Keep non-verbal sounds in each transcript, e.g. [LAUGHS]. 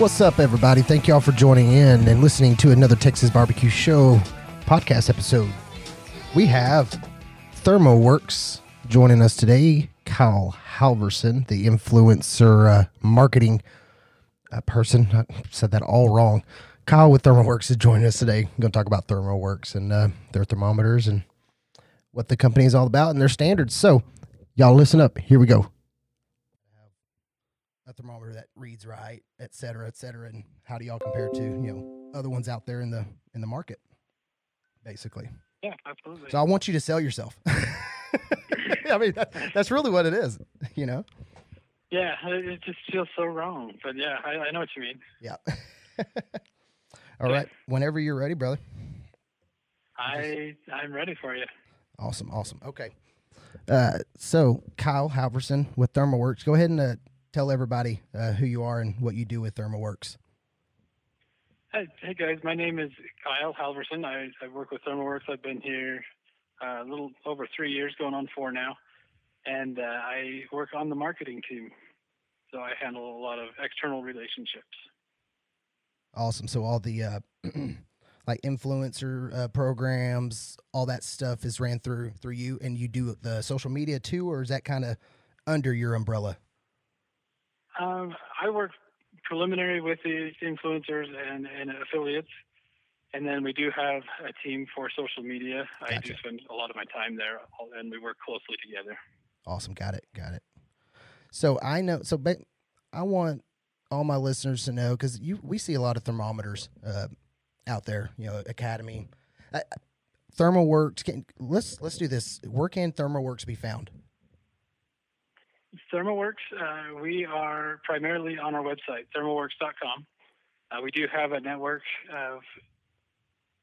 What's up, everybody? Thank y'all for joining in and listening to another Texas Barbecue Show podcast episode. We have ThermoWorks joining us today. Kyle Halverson, the influencer uh, marketing uh, person. I said that all wrong. Kyle with ThermoWorks is joining us today. I'm going to talk about ThermoWorks and uh, their thermometers and what the company is all about and their standards. So, y'all listen up. Here we go. A thermometer that reads right, et cetera, et cetera. And how do y'all compare to you know other ones out there in the in the market, basically? Yeah, absolutely. So I want you to sell yourself. [LAUGHS] I mean, that, that's really what it is, you know. yeah, it it just feels so wrong. But yeah, I, I know what you mean. Yeah. [LAUGHS] All right. Whenever you're ready, brother. I I'm ready for you. Awesome. Awesome. Okay. Uh, so Kyle Halverson with ThermoWorks, go ahead and uh, tell everybody uh, who you are and what you do with ThermoWorks. Hey, hey guys, my name is Kyle Halverson. I, I work with ThermoWorks. I've been here uh, a little over three years, going on four now, and uh, I work on the marketing team. So I handle a lot of external relationships. Awesome. So all the uh, [CLEARS THROAT] like influencer uh, programs, all that stuff is ran through through you, and you do the social media too, or is that kind of under your umbrella? Um, I work preliminary with the influencers and, and affiliates, and then we do have a team for social media. I do spend a lot of my time there, and we work closely together. Awesome. Got it. Got it. So I know. So, but I want all my listeners to know because you we see a lot of thermometers uh, out there. You know, Academy, uh, ThermoWorks. Can, let's let's do this. Where can ThermoWorks be found? ThermoWorks, uh, we are primarily on our website, thermoworks.com. Uh, we do have a network of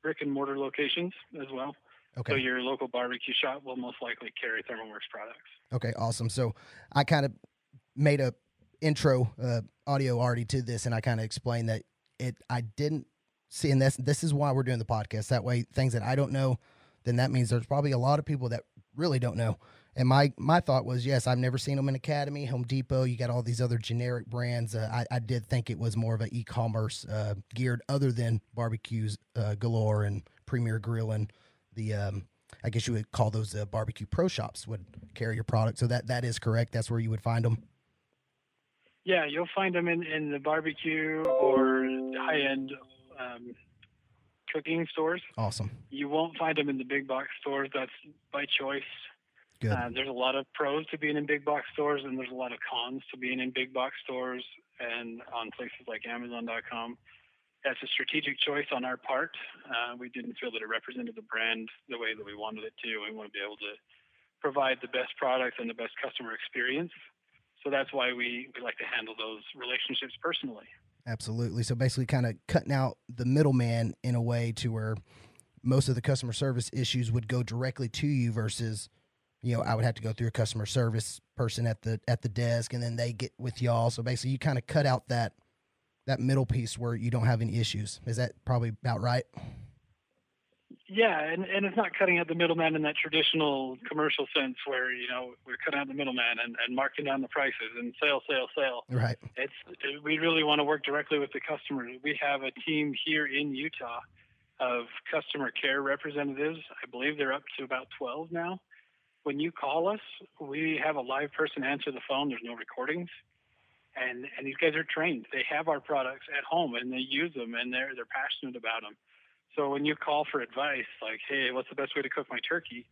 brick and mortar locations as well. Okay. So your local barbecue shop will most likely carry ThermoWorks products. Okay, awesome. So I kind of made a intro uh, audio already to this, and I kind of explained that it. I didn't see, and this this is why we're doing the podcast. That way, things that I don't know, then that means there's probably a lot of people that really don't know. And my my thought was, yes, I've never seen them in Academy, Home Depot. You got all these other generic brands. Uh, I, I did think it was more of an e-commerce uh, geared, other than barbecues uh, galore and Premier Grill and the um, I guess you would call those uh, barbecue pro shops would carry your product. So that that is correct. That's where you would find them. Yeah, you'll find them in, in the barbecue or high end um, cooking stores. Awesome. You won't find them in the big box stores. That's by choice. Uh, there's a lot of pros to being in big box stores, and there's a lot of cons to being in big box stores and on places like Amazon.com. That's a strategic choice on our part. Uh, we didn't feel that it represented the brand the way that we wanted it to. We want to be able to provide the best products and the best customer experience. So that's why we, we like to handle those relationships personally. Absolutely. So basically, kind of cutting out the middleman in a way to where most of the customer service issues would go directly to you versus, you know, I would have to go through a customer service person at the at the desk, and then they get with y'all. So basically, you kind of cut out that that middle piece where you don't have any issues. Is that probably about right? Yeah, and, and it's not cutting out the middleman in that traditional commercial sense where, you know, we're cutting out the middleman and, and marking down the prices and sale, sale, sale. Right. It's we really want to work directly with the customer. We have a team here in Utah of customer care representatives. I believe they're up to about 12 now. When you call us, we have a live person answer the phone. There's no recordings. And and these guys are trained. They have our products at home and they use them and they're they're passionate about them. So when you call for advice, like, hey, what's the best way to cook my turkey?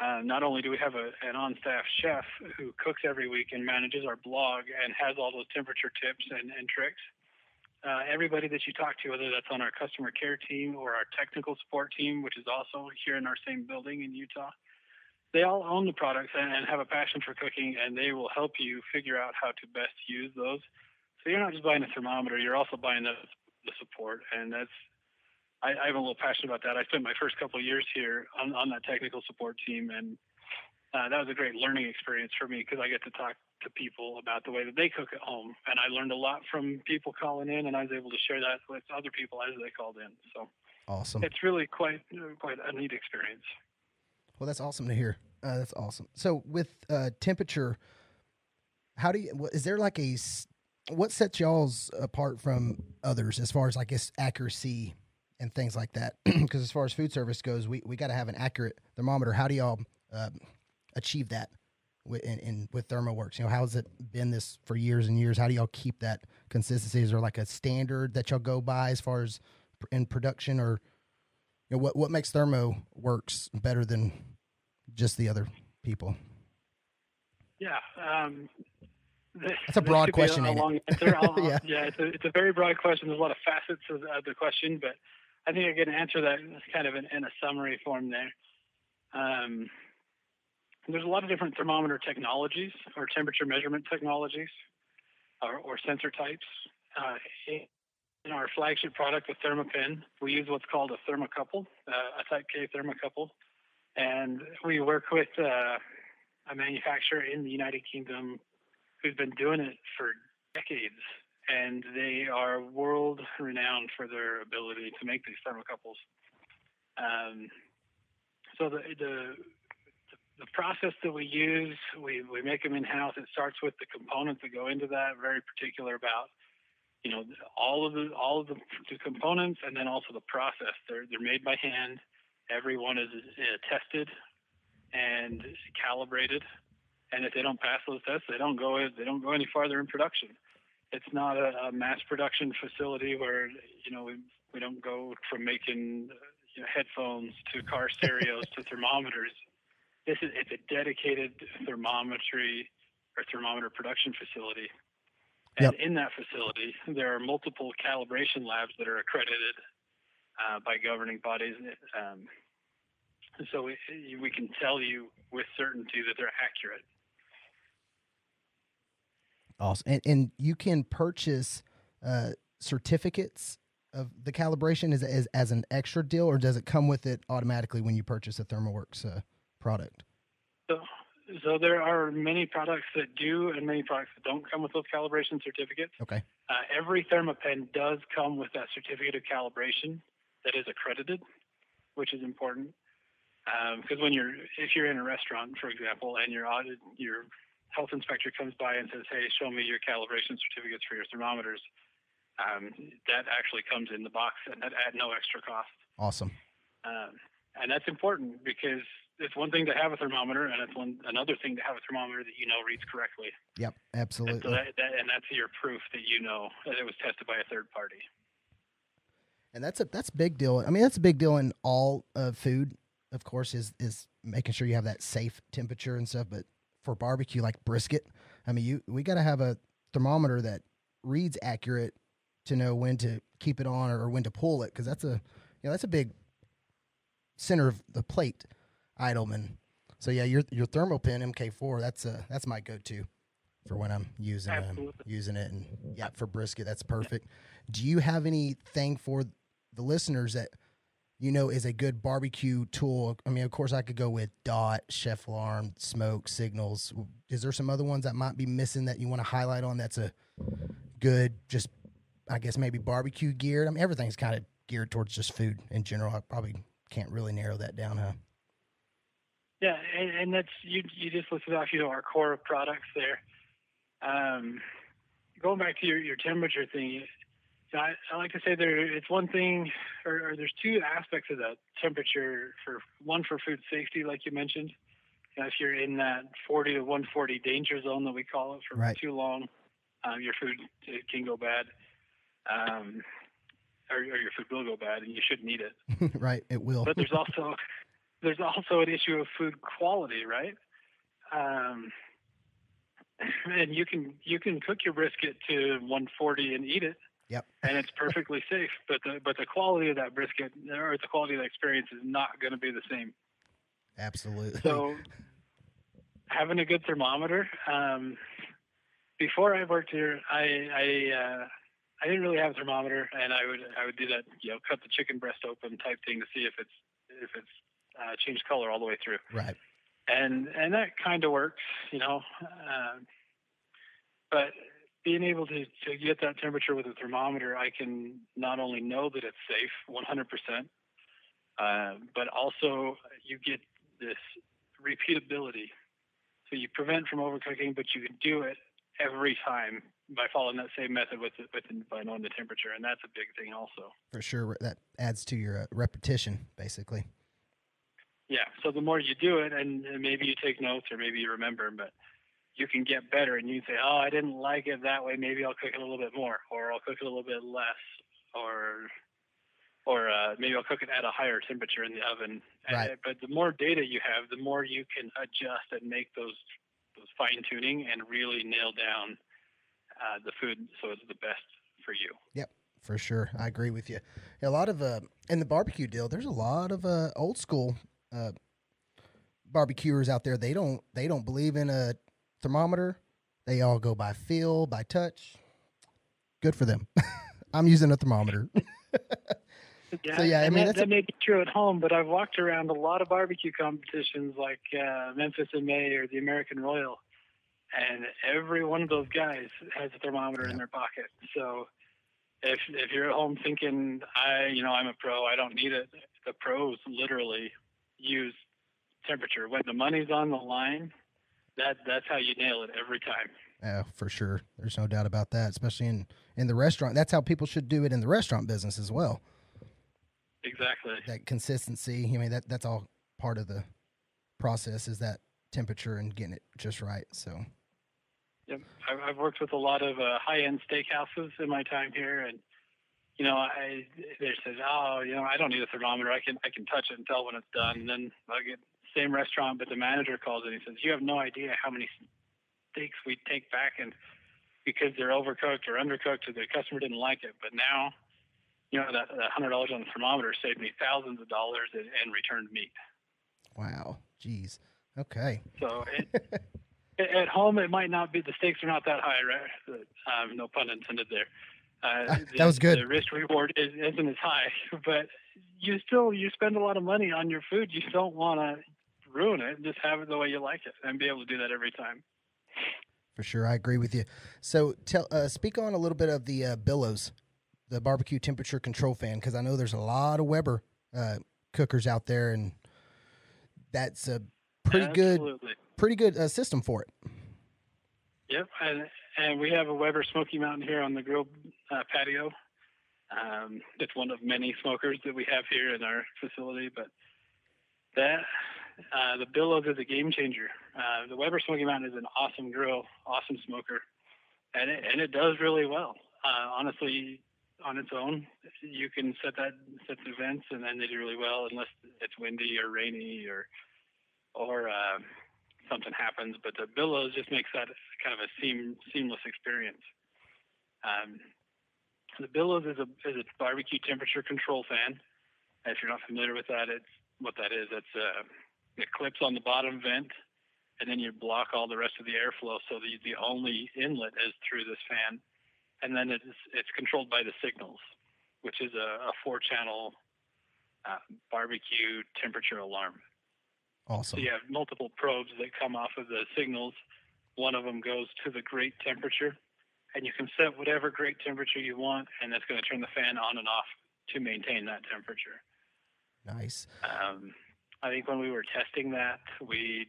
Uh, not only do we have a, an on-staff chef who cooks every week and manages our blog and has all those temperature tips and, and tricks, uh, everybody that you talk to, whether that's on our customer care team or our technical support team, which is also here in our same building in Utah, they all own the products and, and have a passion for cooking, and they will help you figure out how to best use those. So you're not just buying a thermometer; you're also buying the, the support, and that's I, I'm a little passionate about that. I spent my first couple of years here on, on that technical support team, and uh, that was a great learning experience for me because I get to talk to people about the way that they cook at home, and I learned a lot from people calling in, and I was able to share that with other people as they called in. So Awesome. it's really quite quite a neat experience. Well, that's awesome to hear. Uh, that's awesome. So with uh, temperature, how do you? Is there like a what sets y'all's apart from others as far as I guess accuracy and things like that? [CLEARS THROAT] Because as far as food service goes, we, we got to have an accurate thermometer. How do y'all uh, achieve that with, in, in, with ThermoWorks? You know, how's it been this for years and years? How do y'all keep that consistency? Is there like a standard that y'all go by as far as in production, or know, what what makes Thermo Works better than just the other people? Yeah, um, that's a broad question. A, a long answer. [LAUGHS] yeah, yeah, it's a, it's a very broad question. There's a lot of facets of, of the question, but I think I can answer that kind of in, in a summary form there. Um, there's a lot of different thermometer technologies or temperature measurement technologies or, or sensor types. Uh, in our flagship product, the ThermaPen, we use what's called a thermocouple, uh, a Type K thermocouple, and we work with uh, a manufacturer in the United Kingdom who's been doing it for decades, and they are world renowned for their ability to make these thermocouples. Um, so the, the the process that we use, we, we make them in house. It starts with the components that go into that. Very particular about, you know, all of the all of the, the components, and then also the process. They're they're made by hand. Every one is uh, tested and calibrated. And if they don't pass those tests, they don't go they don't go any farther in production. It's not a, a mass production facility where you know we we don't go from making you know, headphones to car stereos to thermometers. This is it's a dedicated thermometry or thermometer production facility. And yep. in that facility, there are multiple calibration labs that are accredited uh, by governing bodies. Um, so we, we can tell you with certainty that they're accurate. Awesome. And, and you can purchase uh, certificates of the calibration as, as, as an extra deal, or does it come with it automatically when you purchase a ThermoWorks uh, product? So, there are many products that do and many products that don't come with those calibration certificates. Okay. Uh, every ThermaPen does come with that certificate of calibration that is accredited, which is important. Because um, when you're, if you're in a restaurant, for example, and your audit, your health inspector comes by and says, "Hey, show me your calibration certificates for your thermometers," um, that actually comes in the box and at, at no extra cost. Awesome. Um, and that's important because it's one thing to have a thermometer, and it's one another thing to have a thermometer that you know reads correctly. Yep, absolutely. And, so that, that, and that's your proof that you know that it was tested by a third party. And that's a that's big deal. I mean, that's a big deal in all uh, food of course, is is making sure you have that safe temperature and stuff. But for barbecue, like brisket, I mean, you we got to have a thermometer that reads accurate to know when to keep it on or, when to pull it because that's a you know that's a big center of the plate item and so yeah your your ThermaPen mk4 that's a that's my go-to for when i'm using um, using it and yeah for brisket that's perfect do you have anything for the listeners that you know, is a good barbecue tool. I mean, of course, I could go with Dot, Chef Alarm, Smoke, Signals. Is there some other ones that might be missing that you want to highlight on? That's a good, just I guess maybe barbecue geared. I mean, everything's kind of geared towards just food in general. I probably can't really narrow that down, huh? Yeah, and, and that's you. You just listed off, you know, our core products there. Um, going back to your, your temperature thing, I, I like to say there it's one thing, or, or, there's two aspects of that temperature. For one, for food safety, like you mentioned, if you're in that 40 to 140 danger zone that we call it for right. too long, um, your food can go bad, um, or, or, your food will go bad, and you shouldn't eat it. [LAUGHS] right, it will. but there's also there's also an issue of food quality, right? Um, and you can you can cook your brisket to 140 and eat it Yep. [LAUGHS] and it's perfectly safe, but the but the quality of that brisket or the quality of the experience is not going to be the same. Absolutely. So having a good thermometer. Um, before I worked here, I I, uh, I didn't really have a thermometer, and I would I would do that you know cut the chicken breast open type thing to see if it's if it's uh, changed color all the way through. Right. And and that kind of works, you know. Uh, but being able to, to get that temperature with a thermometer, I can not only know that it's safe 100%, uh, but also you get this repeatability. So you prevent from overcooking, but you can do it every time by following that same method with with by knowing the temperature, and that's a big thing also. For sure, that adds to your uh, repetition, basically. Yeah. So the more you do it, and, and maybe you take notes or maybe you remember, but you can get better, and you say, "Oh, I didn't like it that way. Maybe I'll cook it a little bit more, or I'll cook it a little bit less, or or uh, maybe I'll cook it at a higher temperature in the oven. Right. Uh, but the more data you have, the more you can adjust and make those fine tuning and really nail down uh, the food so it's the best for you. Yep, for sure. I agree with you. A lot of uh, in the barbecue deal, there's a lot of uh, old school uh, barbecuers out there. They don't they don't believe in a thermometer. They all go by feel, by touch. Good for them. [LAUGHS] I'm using a thermometer. Yeah, [LAUGHS] So, yeah, I mean, that, that's a- that may be true at home, but I've walked around a lot of barbecue competitions like uh, Memphis in May or the American Royal, and every one of those guys has a thermometer Yeah. in their pocket. So if if you're at home thinking, I you know I'm a pro, I don't need it, the pros literally use temperature when the money's on the line. That that's how you nail it every time. Yeah, for sure. There's no doubt about that, especially in in the restaurant. That's how people should do it in the restaurant business as well. Exactly. That consistency. I mean, that that's all part of the process is that temperature and getting it just right. So, Yep. I've, I've worked with a lot of uh, high-end steakhouses in my time here, and you know, I they said, oh, you know, I don't need a thermometer. I can I can touch it and tell when it's done. And then I get the same restaurant, but the manager calls and he says, you have no idea how many steaks we take back, and because they're overcooked or undercooked, or the customer didn't like it. But now, you know, that that hundred dollars on the thermometer saved me thousands of dollars in, in returned meat. wow, geez, okay, So it, [LAUGHS] at home, it might not be the stakes are not that high, right? Um, no pun intended there. Uh, That was good. The risk reward is, isn't as high, [LAUGHS] but you still you spend a lot of money on your food. You don't want to ruin it. Just have it the way you like it, and be able to do that every time. for sure. I agree with you. So, tell uh, speak on a little bit of the uh, Billows, the barbecue temperature control fan, because I know there's a lot of Weber uh, cookers out there, and that's a pretty good, Absolutely. Pretty good uh, system for it. Yep, and and we have a Weber Smoky Mountain here on the grill uh, patio. Um, it's one of many smokers that we have here in our facility, but that uh, the Billows is a game changer. Uh, the Weber Smoky Mountain is an awesome grill, awesome smoker, and it, and it does really well. Uh, honestly, on its own, you can set that set the vents, and then they do really well, unless it's windy or rainy or or uh, something happens. But the billows just makes that kind of a seam, seamless experience. Um, the billows is a is a barbecue temperature control fan. If you're not familiar with that, it's what that is. It's uh, it clips on the bottom vent, and then you block all the rest of the airflow. So the the only inlet is through this fan, and then it's it's controlled by the signals, which is a, a four channel uh, barbecue temperature alarm. Awesome. So you have multiple probes that come off of the signals. One of them goes to the grate temperature, and you can set whatever grate temperature you want, and that's going to turn the fan on and off to maintain that temperature. Nice. Um, I think when we were testing that, we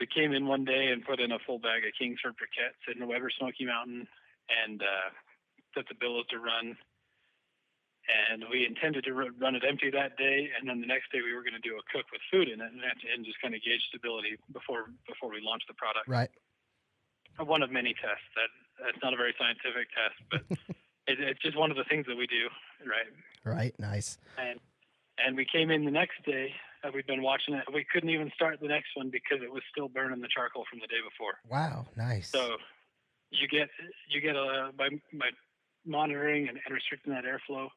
we came in one day and put in a full bag of Kingsford briquettes in the Weber Smoky Mountain and uh, set the billows to run. And we intended to run it empty that day, and then the next day we were going to do a cook with food in it, and, and just kind of gauge stability before before we launched the product. Right. One of many tests. That that's not a very scientific test, but [LAUGHS] it, it's just one of the things that we do, right? Right. Nice. and and we came in the next day. Uh, we'd been watching it. We couldn't even start the next one because it was still burning the charcoal from the day before. Wow. Nice. So you get you get a by by monitoring and, and restricting that airflow,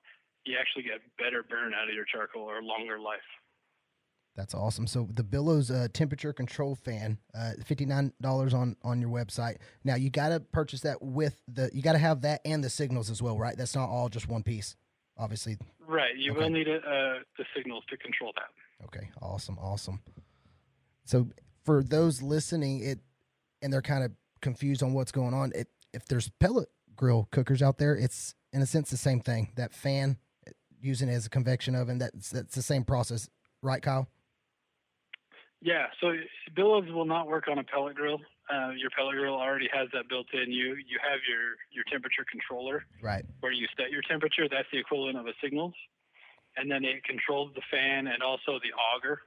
you actually get better burn out of your charcoal or longer life. That's awesome. So the Billows uh, temperature control fan, uh, fifty nine dollars on on your website. Now you got to purchase that with the. You got to have that and the signals as well, right? That's not all just one piece, obviously. Right. You Okay. will need a, uh, the signals to control that. Okay, awesome, awesome. So for those listening, it and they're kind of confused on what's going on. It if there's pellet grill cookers out there, it's in a sense the same thing. That fan using it as a convection oven, that's that's the same process, right, Kyle? Yeah, so billows will not work on a pellet grill. uh, your pellet grill already has that built in. You you have your your temperature controller Right. where you set your temperature. That's the equivalent of a signals, and then it controls the fan and also the auger,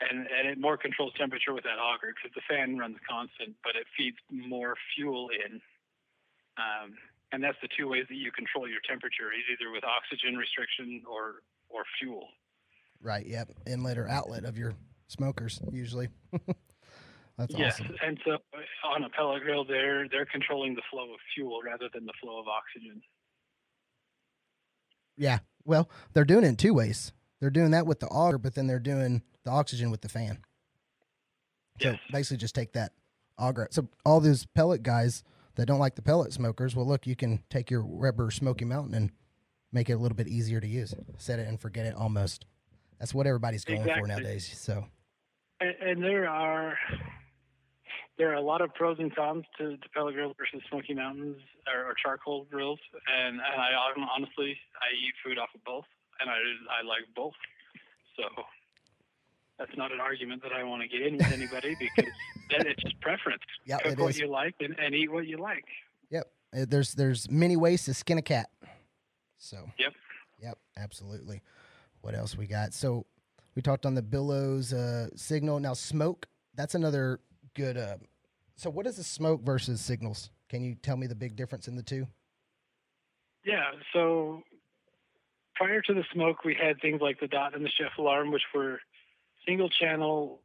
and and it more controls temperature with that auger because the fan runs constant, but it feeds more fuel in. Um, and that's the two ways that you control your temperature: is either with oxygen restriction or or fuel. Right. Yep. Inlet or outlet of your smokers usually. [LAUGHS] That's yes, awesome. and so uh, on a pellet grill, they're they're controlling the flow of fuel rather than the flow of oxygen. Yeah. Well, they're doing it in two ways. They're doing that with the auger, but then they're doing the oxygen with the fan. So Yes. basically, just take that auger. So all those pellet guys that don't like the pellet smokers, well, look, you can take your Weber Smoky Mountain and make it a little bit easier to use. Set it and forget it almost. That's what everybody's going for nowadays. So And, and there are there are a lot of pros and cons to, to pellet grills versus Smoky Mountains or, or charcoal grills, and, and I honestly I eat food off of both, and I I like both. So that's not an argument that I want to get in with anybody [LAUGHS] because then it's just preference. yeah, Cook it what is. you like and, and eat what you like. Yep. Uh, There's there's many ways to skin a cat. So. Yep. Yep. Absolutely. What else we got? So we talked on the billows uh, signal. Now smoke. That's another good. Uh, so what is the smoke versus signals? Can you tell me the big difference in the two? Yeah. So prior to the smoke, we had things like the dot and the chef alarm, which were single channel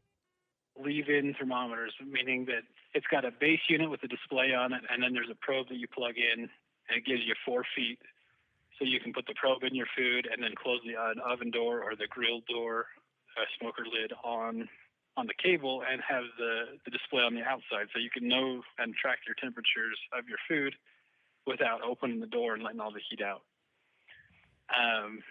leave in thermometers, meaning that it's got a base unit with a display on it, and then there's a probe that you plug in, and it gives you four feet. So you can put the probe in your food and then close the oven door or the grill door, uh, smoker lid on on the cable and have the, the display on the outside so you can know and track your temperatures of your food without opening the door and letting all the heat out. Um,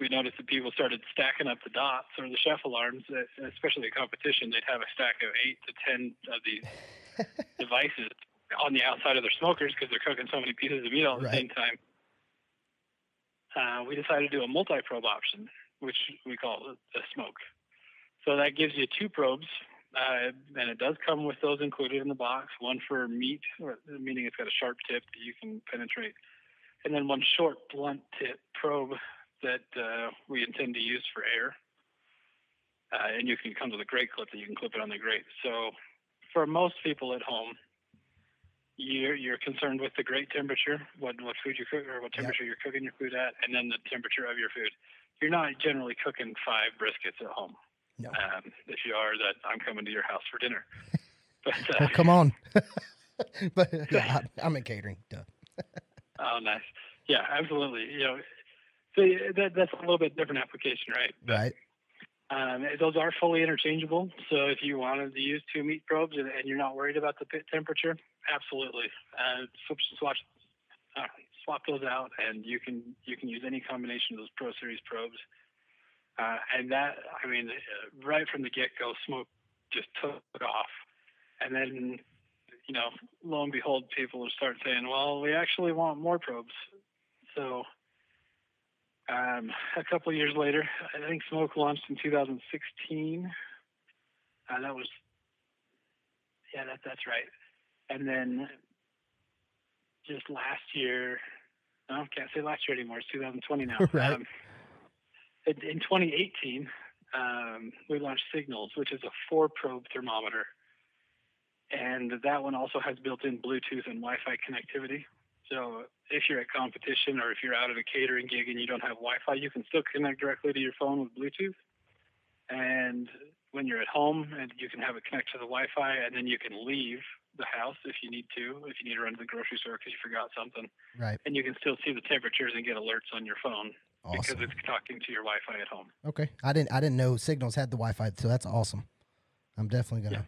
we noticed that people started stacking up the dots or the chef alarms, uh, especially at competition. They'd have a stack of eight to ten of these [LAUGHS] devices on the outside of their smokers because they're cooking so many pieces of meat all at the same time. Uh, we decided to do a multi-probe option, which we call a smoke. So that gives you two probes, uh, and it does come with those included in the box. One for meat, meaning it's got a sharp tip that you can penetrate, and then one short blunt tip probe that uh, we intend to use for air. Uh, and you can come with a grate clip that you can clip it on the grate. So for most people at home, you're you're concerned with the grate temperature, what what food you cook or what Yep. temperature you're cooking your food at, and then the temperature of your food. You're not generally cooking five briskets at home. No. Um, if you are, that I'm coming to your house for dinner. [LAUGHS] But uh, Well, come on. [LAUGHS] but [LAUGHS] yeah, I'm in catering. Duh. oh, nice. Yeah, absolutely. You know, so that that's a little bit different application, right? Right. Um, those are fully interchangeable. So if you wanted to use two meat probes and, and you're not worried about the pit temperature, absolutely. Uh, swap, swap, uh, swap those out, and you can you can use any combination of those Pro Series probes. Uh, and that, I mean, uh, right from the get go, smoke just took off. And then, you know, lo and behold, people will start saying, well, we actually want more probes. So um, a couple of years later, I think Smoke launched in 2016. Uh, that was, yeah, that, that's right. And then just last year, no, I can't say last year anymore. It's 2020 now. [LAUGHS] Right. Um, in, in 2018, um, we launched Signals, which is a four probe thermometer. And that one also has built in Bluetooth and Wi Fi connectivity. So if you're at competition or if you're out at a catering gig and you don't have Wi-Fi, you can still connect directly to your phone with Bluetooth. And when you're at home, and you can have it connect to the Wi-Fi, and then you can leave the house if you need to, if you need to run to the grocery store because you forgot something, Right. and you can still see the temperatures and get alerts on your phone because it's talking to your Wi-Fi at home. Okay. I didn't I didn't know Signals had the Wi-Fi, so that's awesome. I'm definitely gonna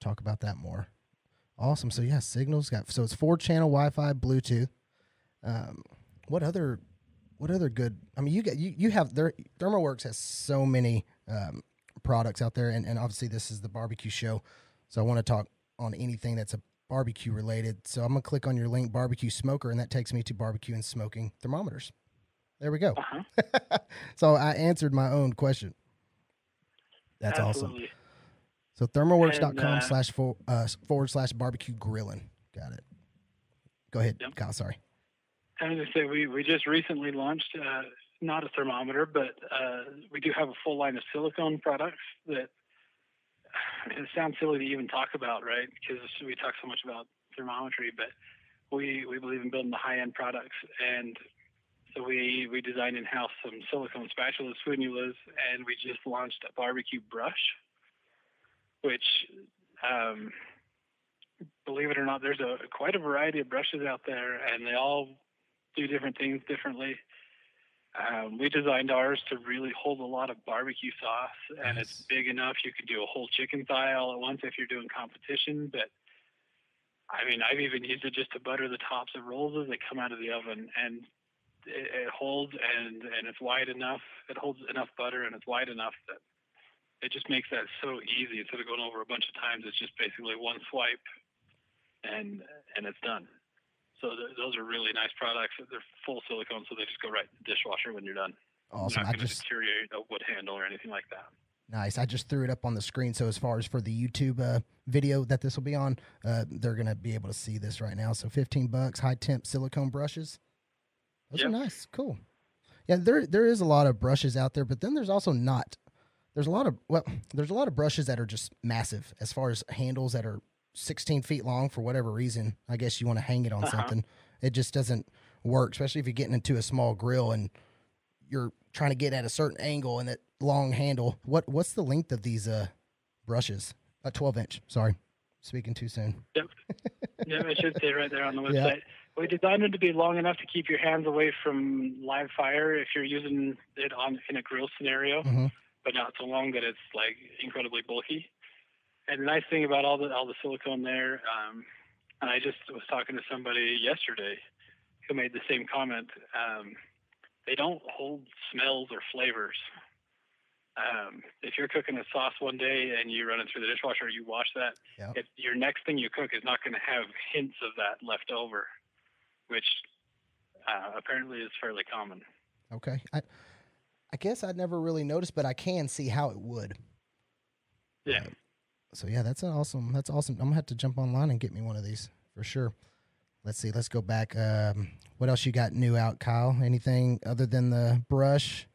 talk about that more. Awesome. So yeah, Signals got so it's four channel Wi-Fi, Bluetooth. Um, what other what other good? I mean, you get you you have there. ThermoWorks has so many um, products out there, and and obviously this is the barbecue show, so I want to talk on anything that's a barbecue related. So I'm gonna click on your link, barbecue smoker, and that takes me to barbecue and smoking thermometers. There we go. Uh-huh. [LAUGHS] so I answered my own question. That's awesome. So thermoworks.com uh, slash for, uh, forward slash barbecue grilling. Got it. Go ahead, Yep. Kyle. Sorry. I was going to say we, we just recently launched uh, not a thermometer, but uh, we do have a full line of silicone products that it sounds silly to even talk about, right? Because we talk so much about thermometry, but we we believe in building the high end products, and so we we designed in house some silicone spatulas, spatulas, and we just launched a barbecue brush, which. Um, believe it or not, there's a quite a variety of brushes out there, and they all do different things differently. Um, we designed ours to really hold a lot of barbecue sauce, and it's big enough you could do a whole chicken thigh all at once if you're doing competition. But I mean, I've even used it just to butter the tops of rolls as they come out of the oven, and it, it holds and and it's wide enough. It holds enough butter, and it's wide enough that it just makes that so easy. Instead of going over a bunch of times, it's just basically one swipe, and and it's done. So th- those are really nice products. They're full silicone, so they just go right in the dishwasher when you're done. Awesome. Not I going to just deteriorate a wood handle or anything like that. nice. I just threw it up on the screen. So as far as for the YouTube uh, video that this will be on, uh, they're gonna be able to see this right now. So fifteen bucks, high temp silicone brushes. Those are nice. Cool. Yeah, there there is a lot of brushes out there, but then there's also not. There's a lot of well, [CLEARS THROAT] there's a lot of brushes that are just massive as far as handles that are 16 feet long for whatever reason. I guess you want to hang it on Uh-huh. something. It just doesn't work, especially if you're getting into a small grill and you're trying to get at a certain angle and that long handle. What what's the length of these uh brushes? A 12 inch. Sorry, speaking too soon. yeah, it should say right there on the [LAUGHS] website. We designed it to be long enough to keep your hands away from live fire if you're using it on in a grill scenario, Mhm. But not so long that it's like incredibly bulky. And the nice thing about all the all the silicone there, um, and I just was talking to somebody yesterday who made the same comment. Um, they don't hold smells or flavors. Um, if you're cooking a sauce one day and you run it through the dishwasher, you wash that. Yep. If your next thing you cook is not going to have hints of that left over, which uh, apparently is fairly common. Okay. I I guess I'd never really noticed, but I can see how it would. Yeah. So yeah, that's an awesome. That's awesome. I'm gonna have to jump online and get me one of these for sure. Let's see. Let's go back. Um, what else you got new out, Kyle? Anything other than the brush?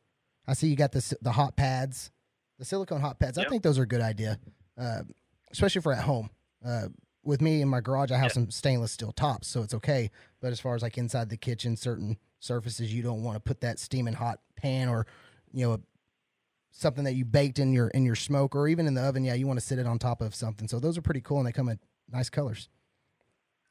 I see you got the the hot pads, the silicone hot pads. I think those are a good idea, uh, especially for at home. Uh, with me in my garage, I have Yeah. some stainless steel tops, so it's okay. But as far as like inside the kitchen, certain surfaces you don't want to put that steaming hot pan or you know something that you baked in your in your smoke or even in the oven. Yeah, you want to sit it on top of something. So those are pretty cool and they come in nice colors.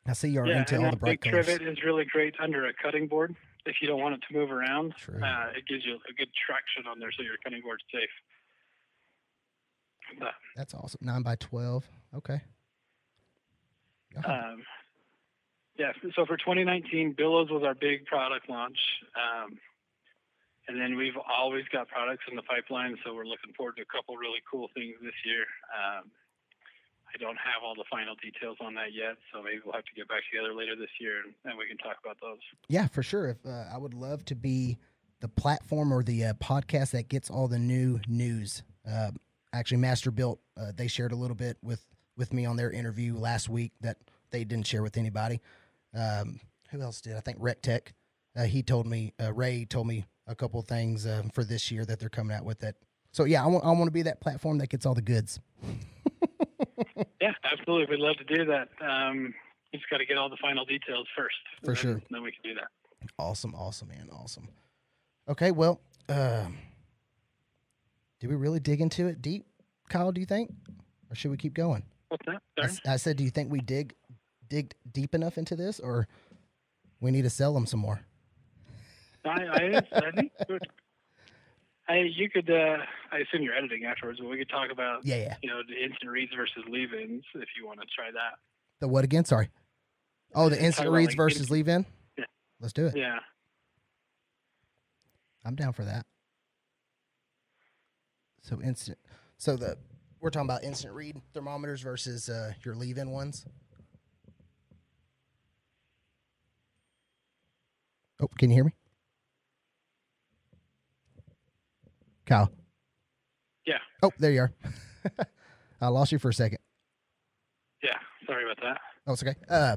I see you're yeah, into and all the bright big colors. trivet is really great under a cutting board if you don't want it to move around. Uh, it gives you a good traction on there, so your cutting board's safe. But, That's awesome. Nine by twelve. Okay. Yeah. um, yeah, so for 2019, Billows was our big product launch. Um, and then we've always got products in the pipeline, so we're looking forward to a couple really cool things this year. Um, I don't have all the final details on that yet, so maybe we'll have to get back together later this year and, and we can talk about those. Yeah, for sure. If uh, I would love to be the platform or the uh, podcast that gets all the new news. Uh, actually, Master Built uh, they shared a little bit with with me on their interview last week that they didn't share with anybody. Um, who else did? I think Rec Tech. Uh, he told me uh, Ray told me a couple things uh, for this year that they're coming out with. That so yeah, I want I want to be that platform that gets all the goods. [LAUGHS] Yeah, absolutely. We'd love to do that. Um, you just got to get all the final details first. For sure. Then, then we can do that. Awesome, awesome, man, awesome. Okay, well, um, did we really dig into it deep, Kyle? Do you think, or should we keep going? What's that? I, I said, do you think we dig digged deep enough into this, or we need to sell them some more? I, I, I think. I, you could, uh, I assume you're editing afterwards, but we could talk about, Yeah, yeah. you know, the instant reads versus leave-ins if you want to try that. The what again? Sorry. Oh, the instant reads like, versus instant- leave in. Yeah. Let's do it. Yeah. I'm down for that. So instant. So the we're talking about instant read thermometers versus uh, your leave-in ones. Oh, can you hear me? Kyle. Yeah. Oh, there you are. [LAUGHS] I lost you for a second. Yeah, sorry about that. Oh, it's okay. Uh,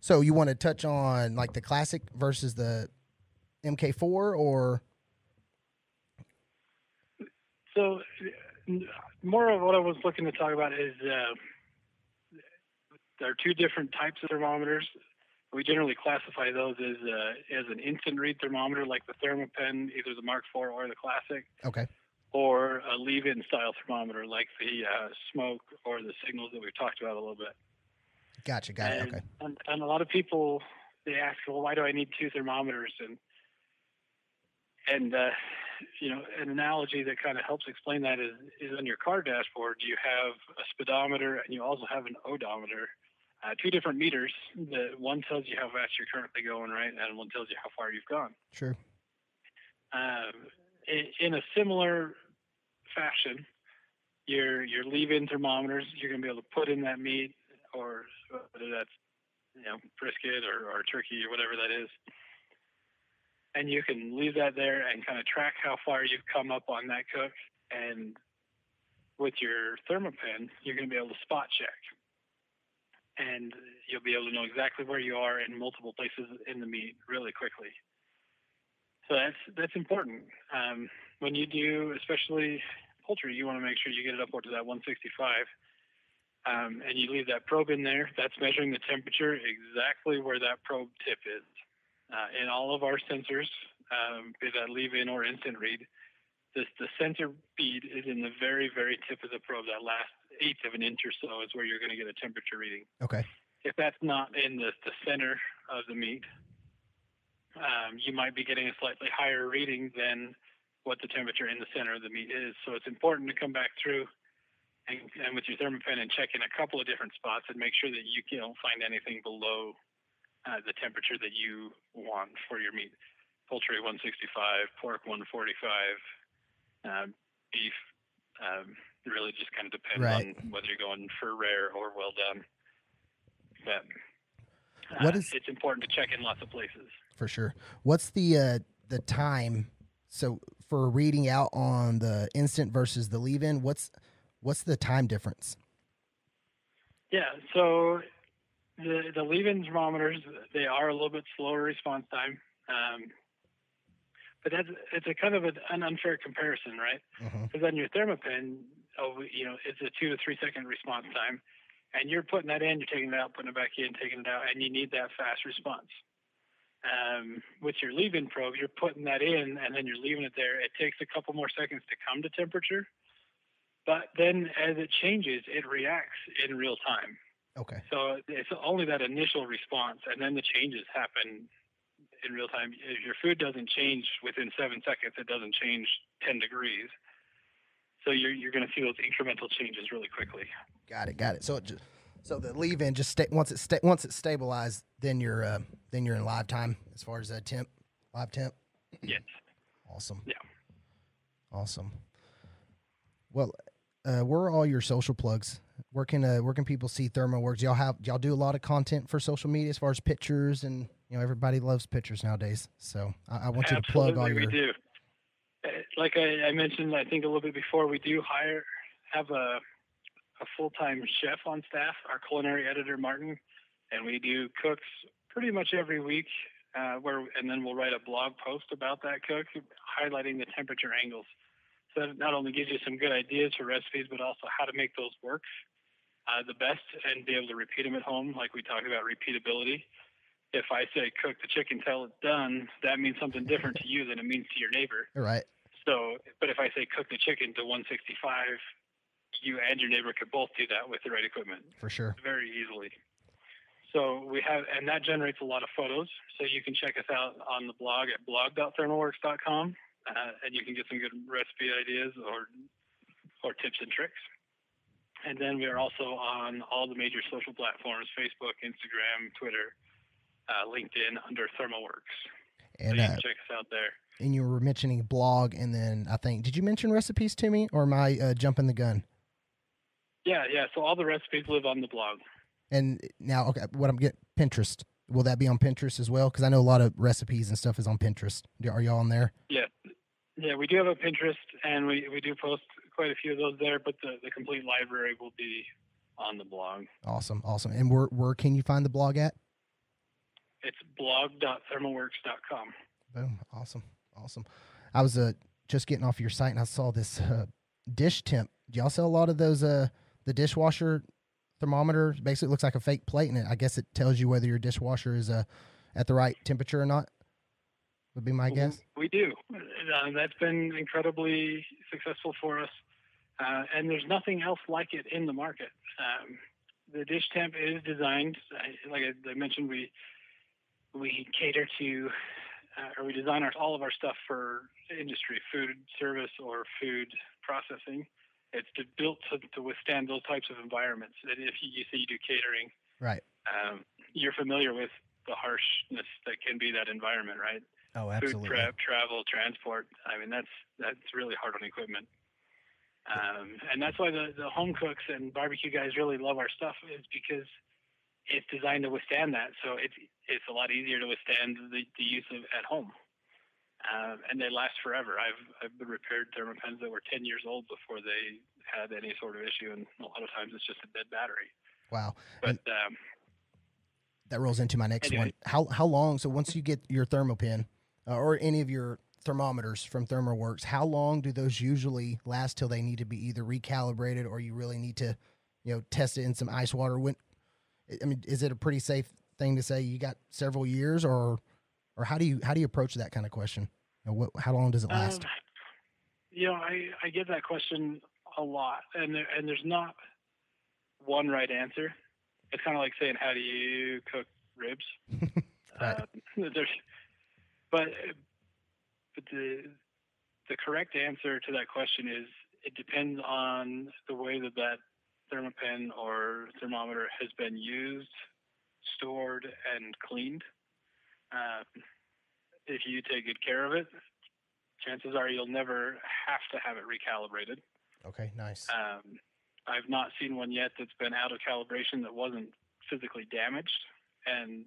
so you want to touch on like the classic versus the MK4 or So, more of what I was looking to talk about is uh, there are two different types of thermometers. We generally classify those as uh, as an instant read thermometer, like the Thermapen, either the Mark IV or the Classic, okay? or a leave-in style thermometer, like the uh, smoke or the signals that we've talked about a little bit. Gotcha, got it. Okay, and, and a lot of people they ask, well, why do I need two thermometers? And and uh, you know, an analogy that kind of helps explain that is is on your car dashboard. You have a speedometer and you also have an odometer, uh, two different meters. The one tells you how fast you're currently going, right, and one tells you how far you've gone. sure. Um, in, in a similar fashion, your your leave-in thermometers, you're going to be able to put in that meat, or whether that's you know brisket or, or turkey or whatever that is, and you can leave that there and kind of track how far you've come up on that cook. And with your thermapen, you're going to be able to spot check, and you'll be able to know exactly where you are in multiple places in the meat really quickly. So that's that's important. Um, when you do, especially poultry, you want to make sure you get it upward to that 165, um, and you leave that probe in there. That's measuring the temperature exactly where that probe tip is. Uh, in all of our sensors, um, be that leave-in or instant read, this, the sensor bead is in the very, very tip of the probe. That last eighth of an inch or so is where you're going to get a temperature reading Okay, if that's not in the, the center of the meat, um, you might be getting a slightly higher reading than what the temperature in the center of the meat is. So it's important to come back through and, and with your thermapen and check in a couple of different spots and make sure that you don't find anything below uh, the temperature that you want for your meat. Poultry 165, pork 145, um, beef. Um, really just kind of depends Right. on whether you're going for rare or well done. But What uh, is- it's important to check in lots of places. for sure. What's the uh the time? So for reading out on the instant versus the leave-in, what's what's the time difference? Yeah, so the the leave-in thermometers they are a little bit slower response time, um, but that's it's a kind of a, an unfair comparison, right? Mhm. Because on your thermapen, oh, you know, it's a two to three second response time, and you're putting that in, you're taking it out, putting it back in, taking it out, and you need that fast response. Um, with your leave-in probe, you're putting that in, and then you're leaving it there. It takes a couple more seconds to come to temperature, but then as it changes, it reacts in real time. Okay, So it's only that initial response, and then the changes happen in real time. If your food doesn't change within seven seconds, it doesn't change 10 degrees. So you're, you're going to see those incremental changes really quickly. got it, got it. So it just so the leave-in just stay once it sta- once it's stabilized, then you're uh, then you're in live time as far as uh, temp, live temp. Yes. Awesome. Yeah. Awesome. Well, uh, where are all your social plugs? Where can uh, where can people see ThermoWorks? Y'all have y'all do a lot of content for social media as far as pictures and you know everybody loves pictures nowadays. So I, I want you to plug all your we do. Like I, I mentioned, I think a little bit before, we do hire have a a full time chef on staff, our culinary editor Martin, and we do cooks pretty much every week. Uh, where and then we'll write a blog post about that cook, highlighting the temperature angles. So that not only gives you some good ideas for recipes, but also how to make those work uh, the best and be able to repeat them at home, like we talked about repeatability if I say cook the chicken till it's done, that means something different to you than it means to your neighbor. right. So, but if I say cook the chicken to 165, you and your neighbor could both do that with the right equipment For sure. very easily. So we have, and that generates a lot of photos. So you can check us out on the blog at blog.thermoworks.com, uh, and you can get some good recipe ideas or or tips and tricks. And then we are also on all the major social platforms: Facebook, Instagram, Twitter, uh, LinkedIn under ThermoWorks. So And you uh, check us out there. And you were mentioning blog, and then I think did you mention recipes to me, or am I uh, jumping the gun? Yeah, yeah. So all the recipes live on the blog. And now, okay, what I'm getting Pinterest. Will that be on Pinterest as well? Because I know a lot of recipes and stuff is on Pinterest. Are y'all on there? Yeah, yeah. We do have a Pinterest, and we we do post quite a few of those there, but the, the complete library will be on the blog. Awesome, awesome. And where where can you find the blog at? It's blog.thermoworks.com. Boom. Awesome. Awesome. I was uh, just getting off your site and I saw this uh, dish temp. Do y'all sell a lot of those uh the dishwasher thermometer? Basically, looks like a fake plate, and it, I guess it tells you whether your dishwasher is uh at the right temperature or not. Would be my guess. We do. Uh, that's been incredibly successful for us, uh, and there's nothing else like it in the market. Um, the dish temp is designed, like I mentioned, we we cater to uh, or we design our, all of our stuff for industry, food service or food processing. It's to, built to, to, withstand those types of environments. And if you, you say you do catering, right, um, you're familiar with the harshness that can be that environment, right? Oh, absolutely. Food prep, travel, transport. I mean, that's that's really hard on equipment. Um, and that's why the, the home cooks and barbecue guys really love our stuff is because it's designed to withstand that. So it's it's a lot easier to withstand the, the use of at home. Um, and they last forever. I've I've repaired thermapens that were 10 years old before they had any sort of issue, and a lot of times it's just a dead battery. Wow. But um, that rolls into my next anyway. one. How how long? So once you get your thermapen uh, or any of your thermometers from ThermoWorks, how long do those usually last till they need to be either recalibrated or you really need to, you know, test it in some ice water? When I mean, is it a pretty safe thing to say you got several years, or or how do you how do you approach that kind of question? You know, what, how long does it last? Um, you know, I I get that question a lot, and there, and there's not one right answer. It's kind of like saying, how do you cook ribs? [LAUGHS] right. Um, [LAUGHS] there's, but but the the correct answer to that question is it depends on the way that that thermapen or thermometer has been used, stored, and cleaned. Um, if you take good care of it, chances are you'll never have to have it recalibrated. Okay, nice. Um, I've not seen one yet that's been out of calibration that wasn't physically damaged, and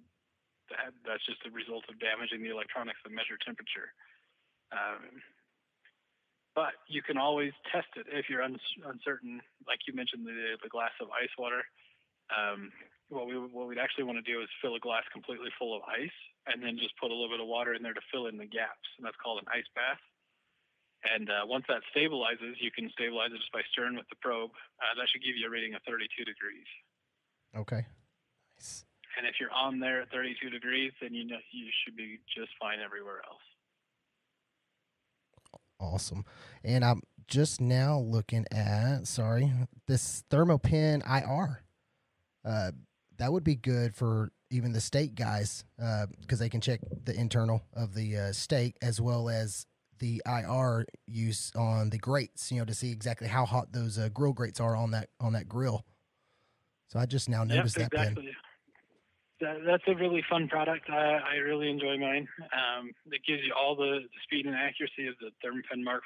that, that's just a result of damaging the electronics that measure temperature. Um, but you can always test it if you're uncertain. Like you mentioned, the, the glass of ice water. Um, what we what we'd actually want to do is fill a glass completely full of ice, and then just put a little bit of water in there to fill in the gaps, and that's called an ice bath. And uh, once that stabilizes, you can stabilize it just by stirring with the probe. Uh, that should give you a reading of 32 degrees. Okay. Nice. And if you're on there at 32 degrees, then you know you should be just fine everywhere else awesome. And I'm just now looking at sorry this thermapen IR. Uh, that would be good for even the state guys uh, because uh, they can check the internal of the uh, steak as well as the IR use on the grates. You know to see exactly how hot those uh, grill grates are on that on that grill. So I just now noticed yep, that exactly. Pen that, that's a really fun product. I, I really enjoy mine. Um, it gives you all the, the speed and accuracy of the Thermapen Mark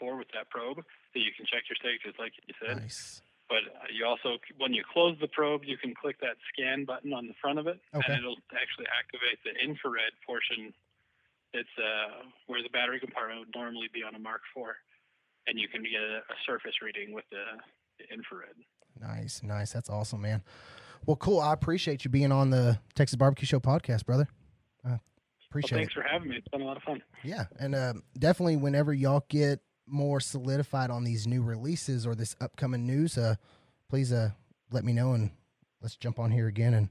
IV with that probe, so you can check your steak just like you said. Nice. But you also, when you close the probe, you can click that scan button on the front of it, okay. and it'll actually activate the infrared portion. It's uh, where the battery compartment would normally be on a Mark IV, and you can get a, a surface reading with the, the infrared. Nice, nice. That's awesome, man. Well, cool. I appreciate you being on the Texas Barbecue Show podcast, brother. I appreciate well, thanks it. for having me. It's been a lot of fun. Yeah, and uh, definitely whenever y'all get more solidified on these new releases or this upcoming news, uh, please uh, let me know and let's jump on here again and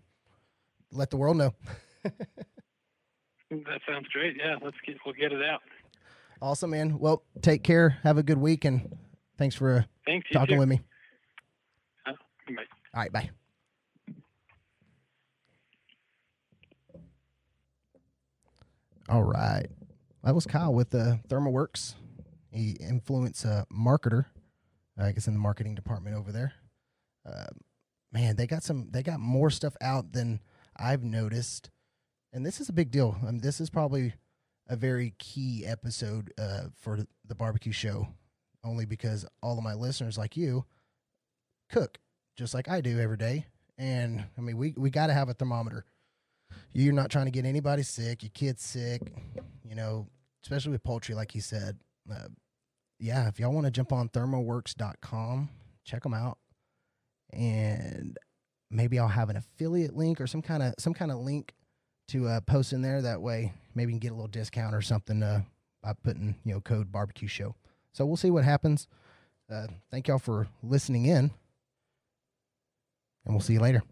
let the world know. [LAUGHS] that sounds great. Yeah, let's get we'll get it out. Awesome, man. Well, take care. Have a good week, and thanks for uh, thanks, talking too. with me. Uh. All right, bye. All right. That was Kyle with uh, ThermoWorks. He influence uh, marketer, I guess in the marketing department over there. Uh, man, they got some. They got more stuff out than I've noticed, and this is a big deal. I mean, this is probably a very key episode uh, for the barbecue show, only because all of my listeners, like you, cook just like I do every day. And I mean, we we got to have a thermometer you're not trying to get anybody sick, your kid's sick, you know, especially with poultry, like he said. Uh, yeah, if y'all want to jump on thermoworks.com, check them out. And maybe I'll have an affiliate link or some kind of some kind of link to uh, post in there. That way, maybe you can get a little discount or something uh, by putting you know code barbecue show. So we'll see what happens. Uh, thank y'all for listening in, and we'll see you later.